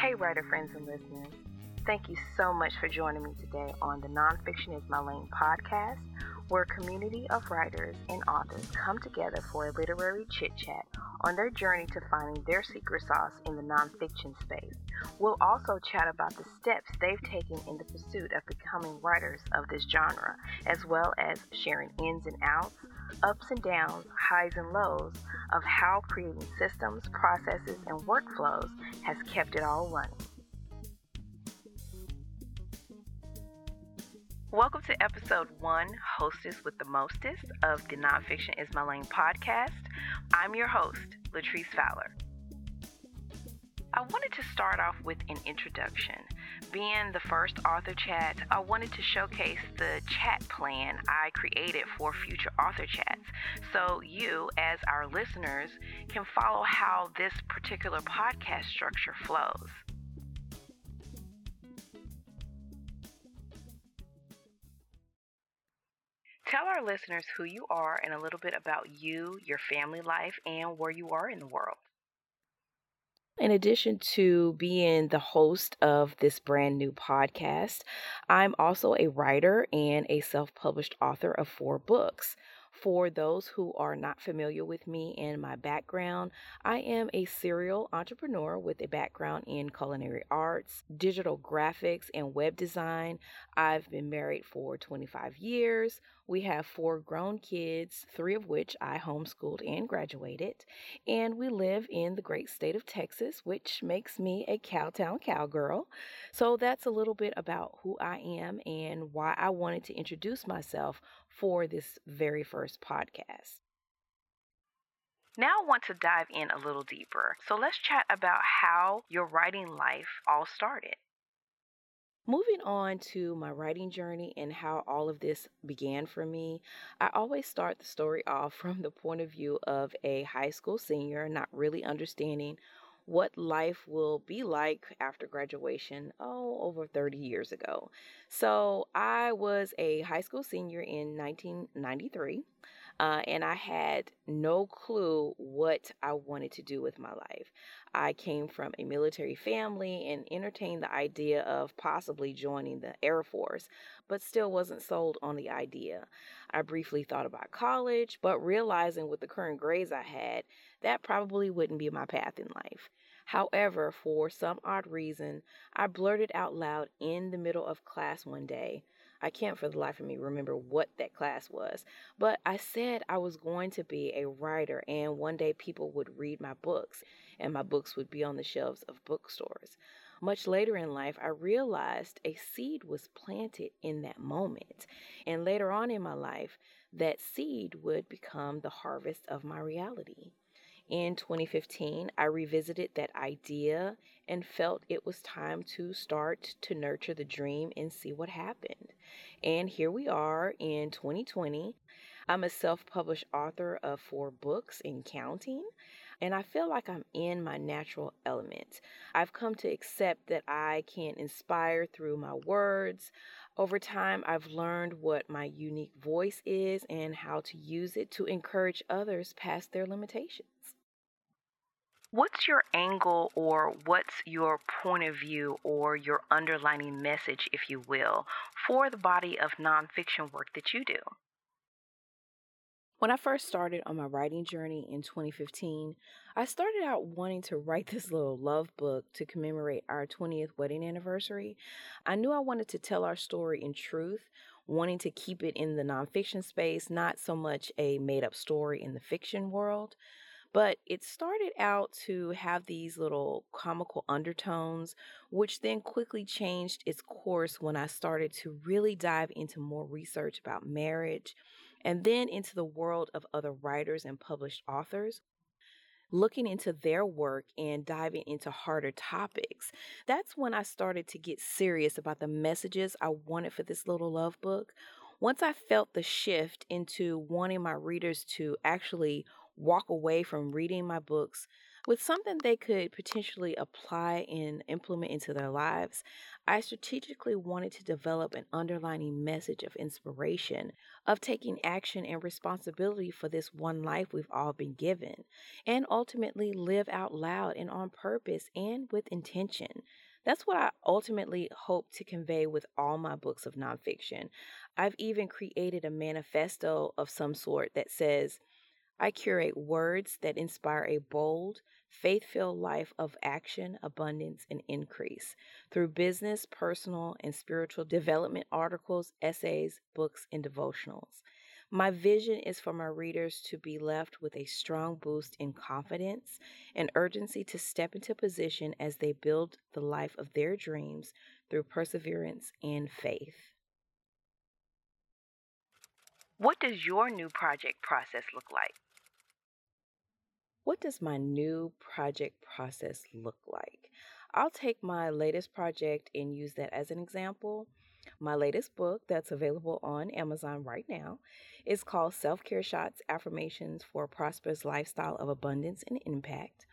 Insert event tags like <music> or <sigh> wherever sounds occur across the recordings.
Hey, writer friends and listeners. Thank you so much for joining me today on the Nonfiction is My Lane podcast, where a community of writers and authors come together for a literary chit chat on their journey to finding their secret sauce in the nonfiction space. We'll also chat about the steps they've taken in the pursuit of becoming writers of this genre, as well as sharing ins and outs, ups and downs, highs and lows of how creating systems, processes, and workflows has kept it all running. Welcome to episode one, Hostess with the Mostest of the Nonfiction is My Lane podcast. I'm your host, Latrice Fowler. I wanted to start off with an introduction. Being the first author chat, I wanted to showcase the chat plan I created for future author chats so you, as our listeners, can follow how this particular podcast structure flows. Tell our listeners who you are and a little bit about you, your family life, and where you are in the world. In addition to being the host of this brand new podcast, I'm also a writer and a self published author of four books. For those who are not familiar with me and my background, I am a serial entrepreneur with a background in culinary arts, digital graphics, and web design. I've been married for 25 years. We have four grown kids, three of which I homeschooled and graduated. And we live in the great state of Texas, which makes me a cowtown cowgirl. So that's a little bit about who I am and why I wanted to introduce myself for this very first podcast. Now, I want to dive in a little deeper. So, let's chat about how your writing life all started. Moving on to my writing journey and how all of this began for me, I always start the story <laughs> off from the point of view of a high school senior, not really understanding what life will be like after graduation, oh, over 30 years ago. So I was a high school senior in 1993. Uh, and I had no clue what I wanted to do with my life. I came from a military family and entertained the idea of possibly joining the Air Force, but still wasn't sold on the idea. I briefly thought about college, but realizing with the current grades I had, that probably wouldn't be my path in life. However, for some odd reason, I blurted out loud in the middle of class one day, I can't for the life of me remember what that class was, but I said I was going to be a writer and one day people would read my books and my books would be on the shelves of bookstores. Much later in life, I realized a seed was planted in that moment. And later on in my life, that seed would become the harvest of my reality. In 2015, I revisited that idea and felt it was time to start to nurture the dream and see what happened. And here we are in 2020. I'm a self published author of four books in counting, and I feel like I'm in my natural element. I've come to accept that I can inspire through my words. Over time, I've learned what my unique voice is and how to use it to encourage others past their limitations. What's your angle or what's your point of view or your underlining message, if you will, for the body of nonfiction work that you do? When I first started on my writing journey in 2015, I started out wanting to write this little love book to commemorate our 20th wedding anniversary. I knew I wanted to tell our story in truth, wanting to keep it in the nonfiction space, not so much a made up story in the fiction world. But it started out to have these little comical undertones, which then quickly changed its course when I started to really dive into more research about marriage and then into the world of other writers and published authors looking into their work and diving into harder topics. That's when I started to get serious about the messages I wanted for this little love book. Once I felt the shift into wanting my readers to actually walk away from reading my books with something they could potentially apply and implement into their lives, I strategically wanted to develop an underlining message of inspiration, of taking action and responsibility for this one life we've all been given, and ultimately live out loud and on purpose and with intention. That's what I ultimately hope to convey with all my books of nonfiction. I've even created a manifesto of some sort that says, I curate words that inspire a bold, faith filled life of action, abundance, and increase through business, personal, and spiritual development articles, essays, books, and devotionals. My vision is for my readers to be left with a strong boost in confidence and urgency to step into position as they build the life of their dreams through perseverance and faith. What does your new project process look like? What does my new project process look like? I'll take my latest project and use that as an example. My latest book, that's available on Amazon right now, is called Self Care Shots Affirmations for a Prosperous Lifestyle of Abundance and Impact.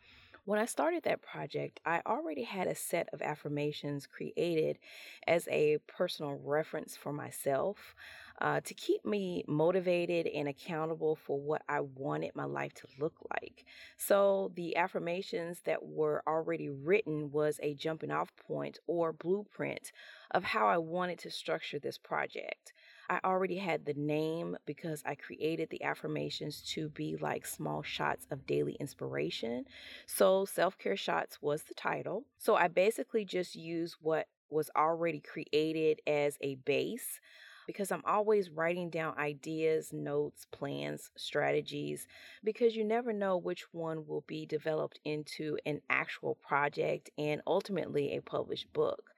When I started that project, I already had a set of affirmations created as a personal reference for myself uh, to keep me motivated and accountable for what I wanted my life to look like. So the affirmations that were already written was a jumping off point or blueprint of how I wanted to structure this project. I already had the name because I created the affirmations to be like small shots of daily inspiration. So, Self Care Shots was the title. So, I basically just used what was already created as a base because I'm always writing down ideas, notes, plans, strategies, because you never know which one will be developed into an actual project and ultimately a published book.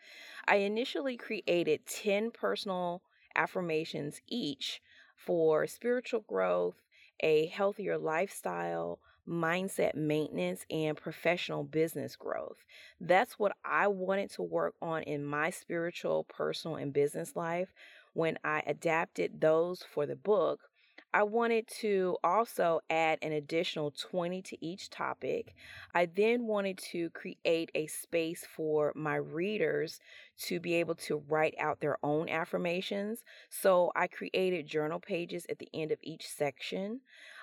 I initially created 10 personal affirmations each for spiritual growth, a healthier lifestyle, mindset maintenance, and professional business growth. That's what I wanted to work on in my spiritual, personal, and business life when I adapted those for the book, I wanted to also add an additional 20 to each topic. I then wanted to create a space for my readers to be able to write out their own affirmations. So I created journal pages at the end of each section.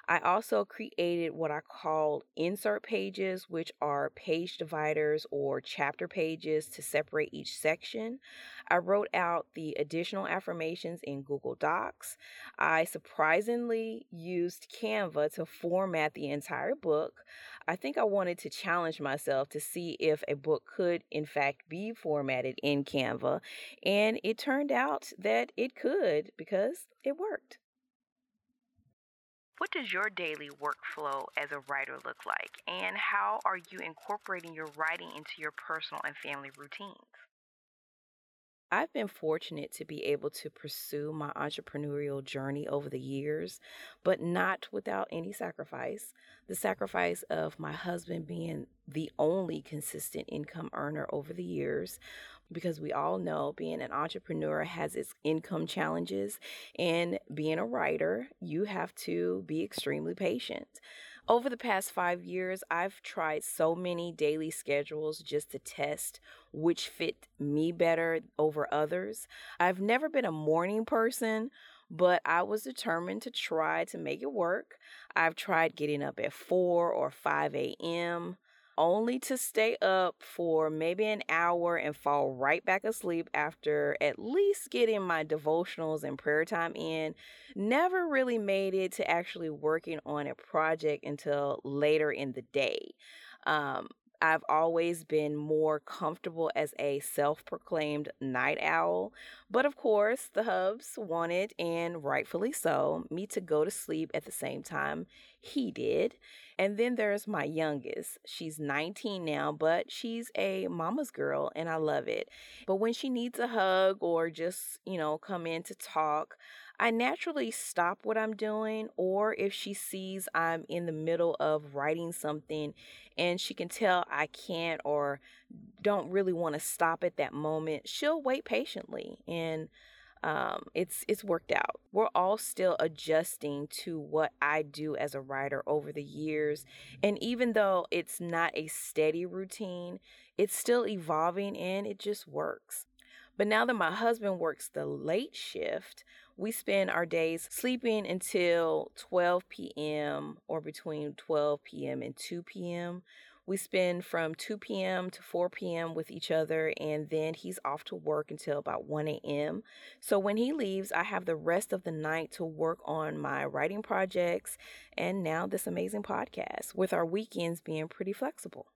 I also created what I called insert pages, which are page dividers or chapter pages to separate each section. I wrote out the additional affirmations in Google Docs. I surprisingly used Canva to format the entire book. I think I wanted to challenge myself to see if a book could, in fact, be formatted in Canva. And it turned out that it could because it worked. What does your daily workflow as a writer look like? And how are you incorporating your writing into your personal and family routines? I've been fortunate to be able to pursue my entrepreneurial journey over the years, but not without any sacrifice. The sacrifice of my husband being the only consistent income earner over the years, because we all know being an entrepreneur has its income challenges, and being a writer, you have to be extremely patient. Over the past five years, I've tried so many daily schedules just to test which fit me better over others. I've never been a morning person, but I was determined to try to make it work. I've tried getting up at 4 or 5 a.m only to stay up for maybe an hour and fall right back asleep after at least getting my devotionals and prayer time in. Never really made it to actually working on a project until later in the day. Um, I've always been more comfortable as a self proclaimed night owl. But of course, the Hubs wanted, and rightfully so, me to go to sleep at the same time he did. And then there's my youngest. She's 19 now, but she's a mama's girl and I love it. But when she needs a hug or just, you know, come in to talk, I naturally stop what I'm doing, or if she sees I'm in the middle of writing something and she can tell I can't or don't really want to stop at that moment, she'll wait patiently. And um, it's it's worked out. We're all still adjusting to what I do as a writer over the years, and even though it's not a steady routine, it's still evolving and it just works. But now that my husband works the late shift, we spend our days sleeping until 12 p.m. or between 12 p.m. and 2 p.m. We spend from 2 p.m. to 4 p.m. with each other, and then he's off to work until about 1 a.m. So when he leaves, I have the rest of the night to work on my writing projects and now this amazing podcast, with our weekends being pretty flexible.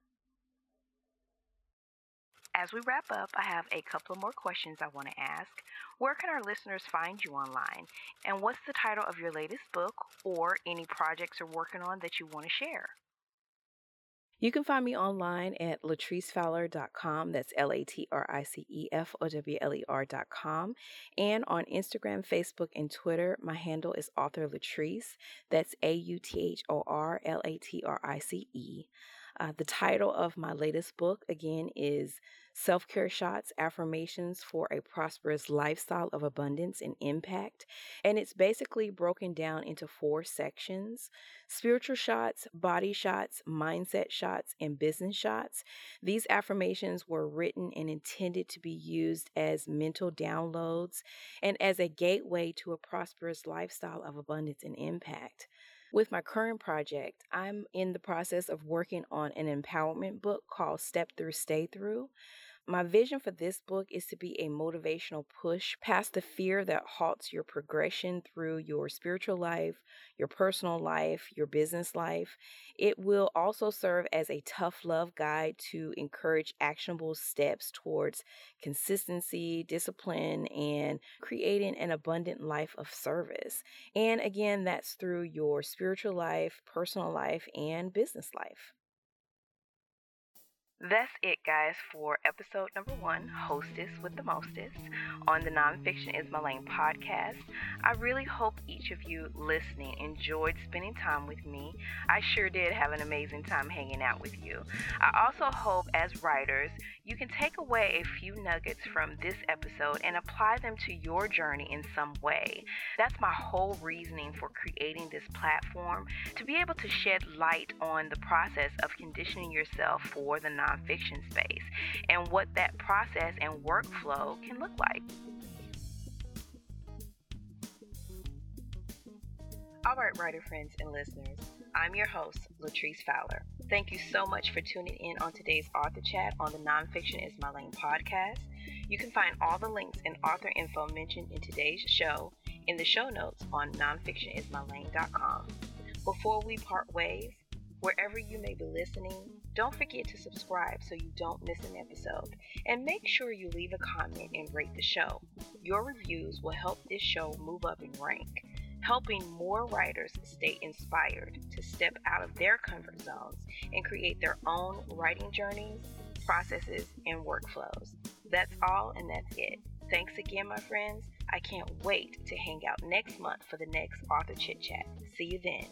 As we wrap up, I have a couple more questions I want to ask. Where can our listeners find you online? And what's the title of your latest book or any projects you're working on that you want to share? You can find me online at latricefowler.com. That's L A T R I C E F O W L E R.com. And on Instagram, Facebook, and Twitter, my handle is author Latrice. That's A U T H O R L A T R I C E. Uh, the title of my latest book, again, is Self Care Shots Affirmations for a Prosperous Lifestyle of Abundance and Impact. And it's basically broken down into four sections spiritual shots, body shots, mindset shots, and business shots. These affirmations were written and intended to be used as mental downloads and as a gateway to a prosperous lifestyle of abundance and impact. With my current project, I'm in the process of working on an empowerment book called Step Through, Stay Through. My vision for this book is to be a motivational push past the fear that halts your progression through your spiritual life, your personal life, your business life. It will also serve as a tough love guide to encourage actionable steps towards consistency, discipline, and creating an abundant life of service. And again, that's through your spiritual life, personal life, and business life. That's it, guys, for episode number one, Hostess with the Mostest, on the Nonfiction is My Lane podcast. I really hope each of you listening enjoyed spending time with me. I sure did have an amazing time hanging out with you. I also hope, as writers, you can take away a few nuggets from this episode and apply them to your journey in some way. That's my whole reasoning for creating this platform to be able to shed light on the process of conditioning yourself for the nonfiction space and what that process and workflow can look like. All right, writer friends and listeners, I'm your host, Latrice Fowler. Thank you so much for tuning in on today's author chat on the Nonfiction is My Lane podcast. You can find all the links and author info mentioned in today's show in the show notes on nonfictionismylane.com. Before we part ways, wherever you may be listening, don't forget to subscribe so you don't miss an episode. And make sure you leave a comment and rate the show. Your reviews will help this show move up in rank helping more writers stay inspired to step out of their comfort zones and create their own writing journeys, processes, and workflows. That's all, and that's it. Thanks again, my friends. I can't wait to hang out next month for the next author chit chat. See you then.